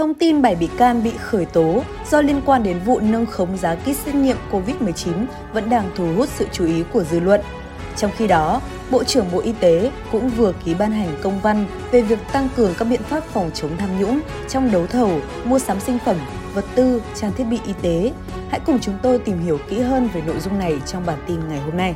Thông tin 7 bị can bị khởi tố do liên quan đến vụ nâng khống giá kit xét nghiệm COVID-19 vẫn đang thu hút sự chú ý của dư luận. Trong khi đó, Bộ trưởng Bộ Y tế cũng vừa ký ban hành công văn về việc tăng cường các biện pháp phòng chống tham nhũng trong đấu thầu, mua sắm sinh phẩm, vật tư, trang thiết bị y tế. Hãy cùng chúng tôi tìm hiểu kỹ hơn về nội dung này trong bản tin ngày hôm nay.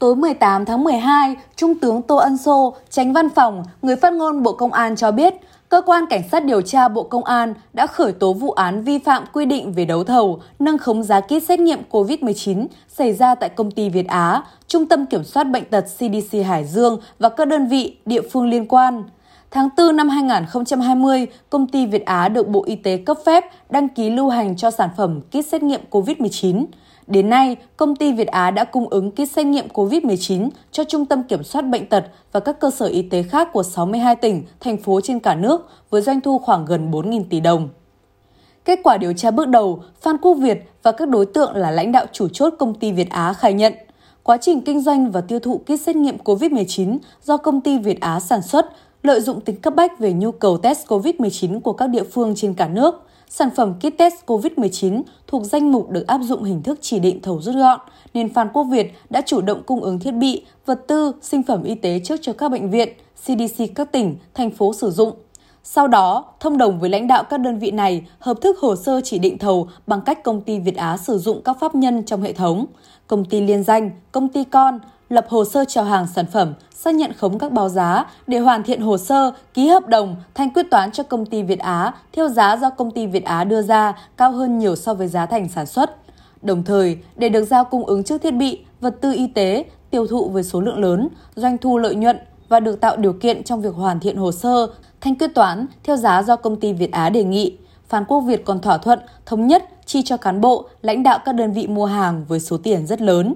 Tối 18 tháng 12, Trung tướng Tô Ân Sô, tránh văn phòng, người phát ngôn Bộ Công an cho biết, Cơ quan Cảnh sát điều tra Bộ Công an đã khởi tố vụ án vi phạm quy định về đấu thầu, nâng khống giá kit xét nghiệm COVID-19 xảy ra tại công ty Việt Á, Trung tâm Kiểm soát Bệnh tật CDC Hải Dương và các đơn vị địa phương liên quan. Tháng 4 năm 2020, công ty Việt Á được Bộ Y tế cấp phép đăng ký lưu hành cho sản phẩm kit xét nghiệm COVID-19. Đến nay, công ty Việt Á đã cung ứng kit xét nghiệm COVID-19 cho Trung tâm Kiểm soát Bệnh tật và các cơ sở y tế khác của 62 tỉnh, thành phố trên cả nước với doanh thu khoảng gần 4.000 tỷ đồng. Kết quả điều tra bước đầu, Phan Quốc Việt và các đối tượng là lãnh đạo chủ chốt công ty Việt Á khai nhận, quá trình kinh doanh và tiêu thụ kit xét nghiệm COVID-19 do công ty Việt Á sản xuất, lợi dụng tính cấp bách về nhu cầu test COVID-19 của các địa phương trên cả nước – Sản phẩm kit test COVID-19 thuộc danh mục được áp dụng hình thức chỉ định thầu rút gọn, nên Phan Quốc Việt đã chủ động cung ứng thiết bị, vật tư, sinh phẩm y tế trước cho các bệnh viện, CDC các tỉnh, thành phố sử dụng. Sau đó, thông đồng với lãnh đạo các đơn vị này hợp thức hồ sơ chỉ định thầu bằng cách công ty Việt Á sử dụng các pháp nhân trong hệ thống, công ty liên danh, công ty con, lập hồ sơ chào hàng sản phẩm, xác nhận khống các báo giá để hoàn thiện hồ sơ, ký hợp đồng, thanh quyết toán cho công ty Việt Á theo giá do công ty Việt Á đưa ra cao hơn nhiều so với giá thành sản xuất. Đồng thời, để được giao cung ứng trước thiết bị, vật tư y tế, tiêu thụ với số lượng lớn, doanh thu lợi nhuận và được tạo điều kiện trong việc hoàn thiện hồ sơ, thanh quyết toán theo giá do công ty Việt Á đề nghị. Phan Quốc Việt còn thỏa thuận thống nhất chi cho cán bộ, lãnh đạo các đơn vị mua hàng với số tiền rất lớn.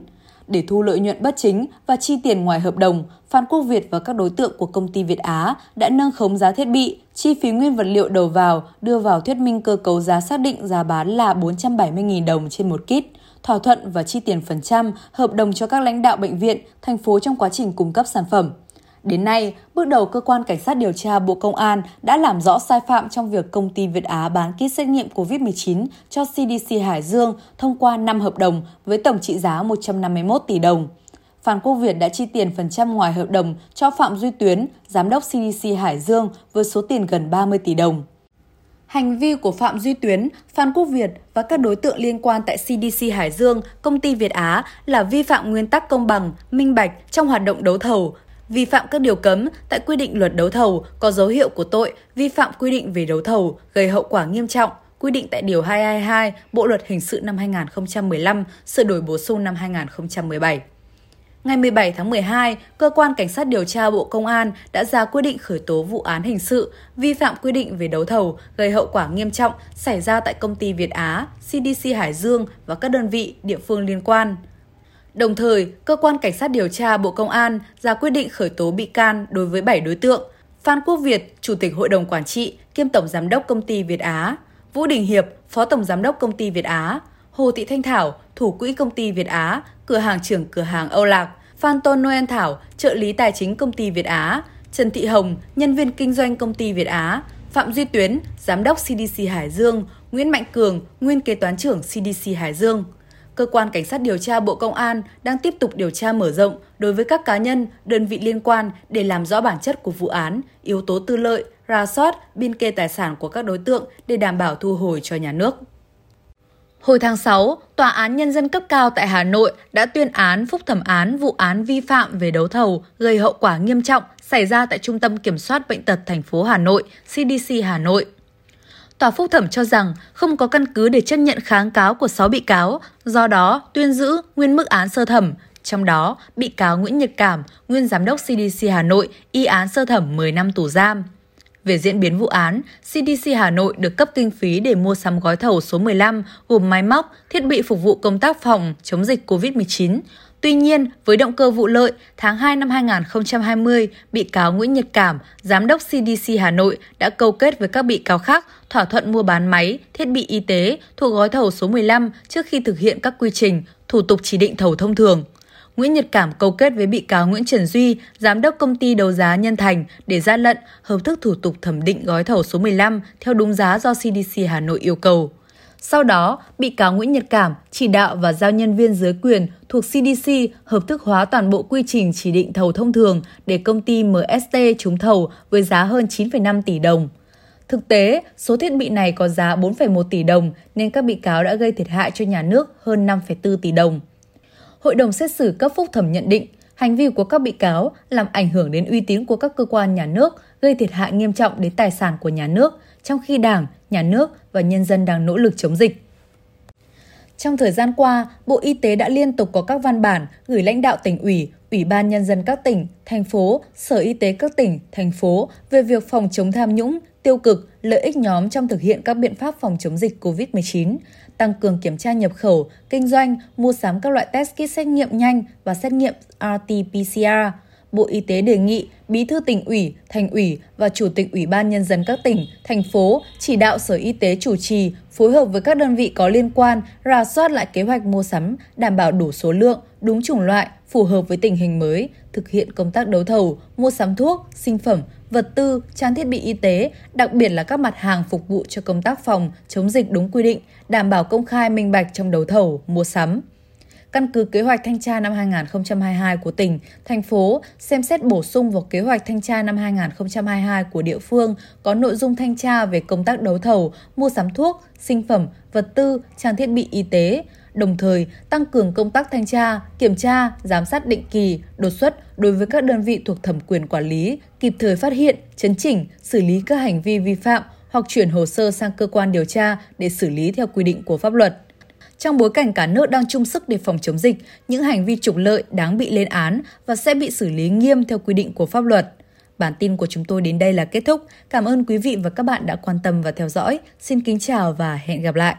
Để thu lợi nhuận bất chính và chi tiền ngoài hợp đồng, Phan Quốc Việt và các đối tượng của công ty Việt Á đã nâng khống giá thiết bị, chi phí nguyên vật liệu đầu vào, đưa vào thuyết minh cơ cấu giá xác định giá bán là 470.000 đồng trên một kit, thỏa thuận và chi tiền phần trăm, hợp đồng cho các lãnh đạo bệnh viện, thành phố trong quá trình cung cấp sản phẩm. Đến nay, bước đầu cơ quan cảnh sát điều tra Bộ Công an đã làm rõ sai phạm trong việc công ty Việt Á bán kit xét nghiệm COVID-19 cho CDC Hải Dương thông qua 5 hợp đồng với tổng trị giá 151 tỷ đồng. Phan Quốc Việt đã chi tiền phần trăm ngoài hợp đồng cho Phạm Duy Tuyến, giám đốc CDC Hải Dương với số tiền gần 30 tỷ đồng. Hành vi của Phạm Duy Tuyến, Phan Quốc Việt và các đối tượng liên quan tại CDC Hải Dương, công ty Việt Á là vi phạm nguyên tắc công bằng, minh bạch trong hoạt động đấu thầu, vi phạm các điều cấm tại quy định luật đấu thầu có dấu hiệu của tội vi phạm quy định về đấu thầu gây hậu quả nghiêm trọng quy định tại Điều 222 Bộ Luật Hình sự năm 2015, sửa đổi bổ sung năm 2017. Ngày 17 tháng 12, Cơ quan Cảnh sát điều tra Bộ Công an đã ra quyết định khởi tố vụ án hình sự vi phạm quy định về đấu thầu gây hậu quả nghiêm trọng xảy ra tại công ty Việt Á, CDC Hải Dương và các đơn vị địa phương liên quan. Đồng thời, Cơ quan Cảnh sát điều tra Bộ Công an ra quyết định khởi tố bị can đối với 7 đối tượng. Phan Quốc Việt, Chủ tịch Hội đồng Quản trị kiêm Tổng Giám đốc Công ty Việt Á, Vũ Đình Hiệp, Phó Tổng Giám đốc Công ty Việt Á, Hồ Thị Thanh Thảo, Thủ quỹ Công ty Việt Á, cửa hàng trưởng cửa hàng Âu Lạc, Phan Tôn Noel Thảo, trợ lý tài chính Công ty Việt Á, Trần Thị Hồng, nhân viên kinh doanh Công ty Việt Á, Phạm Duy Tuyến, Giám đốc CDC Hải Dương, Nguyễn Mạnh Cường, nguyên kế toán trưởng CDC Hải Dương – cơ quan cảnh sát điều tra Bộ Công an đang tiếp tục điều tra mở rộng đối với các cá nhân, đơn vị liên quan để làm rõ bản chất của vụ án, yếu tố tư lợi, ra soát, biên kê tài sản của các đối tượng để đảm bảo thu hồi cho nhà nước. Hồi tháng 6, Tòa án Nhân dân cấp cao tại Hà Nội đã tuyên án phúc thẩm án vụ án vi phạm về đấu thầu gây hậu quả nghiêm trọng xảy ra tại Trung tâm Kiểm soát Bệnh tật thành phố Hà Nội, CDC Hà Nội. Tòa phúc thẩm cho rằng không có căn cứ để chấp nhận kháng cáo của 6 bị cáo, do đó tuyên giữ nguyên mức án sơ thẩm. Trong đó, bị cáo Nguyễn Nhật Cảm, nguyên giám đốc CDC Hà Nội, y án sơ thẩm 10 năm tù giam. Về diễn biến vụ án, CDC Hà Nội được cấp kinh phí để mua sắm gói thầu số 15 gồm máy móc, thiết bị phục vụ công tác phòng chống dịch COVID-19, Tuy nhiên, với động cơ vụ lợi, tháng 2 năm 2020, bị cáo Nguyễn Nhật Cảm, giám đốc CDC Hà Nội đã câu kết với các bị cáo khác thỏa thuận mua bán máy, thiết bị y tế thuộc gói thầu số 15 trước khi thực hiện các quy trình, thủ tục chỉ định thầu thông thường. Nguyễn Nhật Cảm câu kết với bị cáo Nguyễn Trần Duy, giám đốc công ty đấu giá Nhân Thành để gian lận hợp thức thủ tục thẩm định gói thầu số 15 theo đúng giá do CDC Hà Nội yêu cầu. Sau đó, bị cáo Nguyễn Nhật Cảm chỉ đạo và giao nhân viên dưới quyền thuộc CDC hợp thức hóa toàn bộ quy trình chỉ định thầu thông thường để công ty MST trúng thầu với giá hơn 9,5 tỷ đồng. Thực tế, số thiết bị này có giá 4,1 tỷ đồng nên các bị cáo đã gây thiệt hại cho nhà nước hơn 5,4 tỷ đồng. Hội đồng xét xử cấp phúc thẩm nhận định hành vi của các bị cáo làm ảnh hưởng đến uy tín của các cơ quan nhà nước, gây thiệt hại nghiêm trọng đến tài sản của nhà nước, trong khi Đảng, nhà nước và nhân dân đang nỗ lực chống dịch. Trong thời gian qua, Bộ Y tế đã liên tục có các văn bản gửi lãnh đạo tỉnh ủy, Ủy ban Nhân dân các tỉnh, thành phố, Sở Y tế các tỉnh, thành phố về việc phòng chống tham nhũng, tiêu cực, lợi ích nhóm trong thực hiện các biện pháp phòng chống dịch COVID-19, tăng cường kiểm tra nhập khẩu, kinh doanh, mua sắm các loại test kit xét nghiệm nhanh và xét nghiệm RT-PCR. Bộ Y tế đề nghị Bí thư tỉnh ủy, thành ủy và Chủ tịch Ủy ban Nhân dân các tỉnh, thành phố chỉ đạo Sở Y tế chủ trì, phối hợp với các đơn vị có liên quan, rà soát lại kế hoạch mua sắm, đảm bảo đủ số lượng, đúng chủng loại, phù hợp với tình hình mới, thực hiện công tác đấu thầu, mua sắm thuốc, sinh phẩm, vật tư, trang thiết bị y tế, đặc biệt là các mặt hàng phục vụ cho công tác phòng, chống dịch đúng quy định, đảm bảo công khai minh bạch trong đấu thầu, mua sắm. Căn cứ kế hoạch thanh tra năm 2022 của tỉnh, thành phố xem xét bổ sung vào kế hoạch thanh tra năm 2022 của địa phương có nội dung thanh tra về công tác đấu thầu, mua sắm thuốc, sinh phẩm, vật tư, trang thiết bị y tế, đồng thời tăng cường công tác thanh tra, kiểm tra, giám sát định kỳ, đột xuất đối với các đơn vị thuộc thẩm quyền quản lý, kịp thời phát hiện, chấn chỉnh, xử lý các hành vi vi phạm hoặc chuyển hồ sơ sang cơ quan điều tra để xử lý theo quy định của pháp luật. Trong bối cảnh cả nước đang chung sức để phòng chống dịch, những hành vi trục lợi đáng bị lên án và sẽ bị xử lý nghiêm theo quy định của pháp luật. Bản tin của chúng tôi đến đây là kết thúc. Cảm ơn quý vị và các bạn đã quan tâm và theo dõi. Xin kính chào và hẹn gặp lại.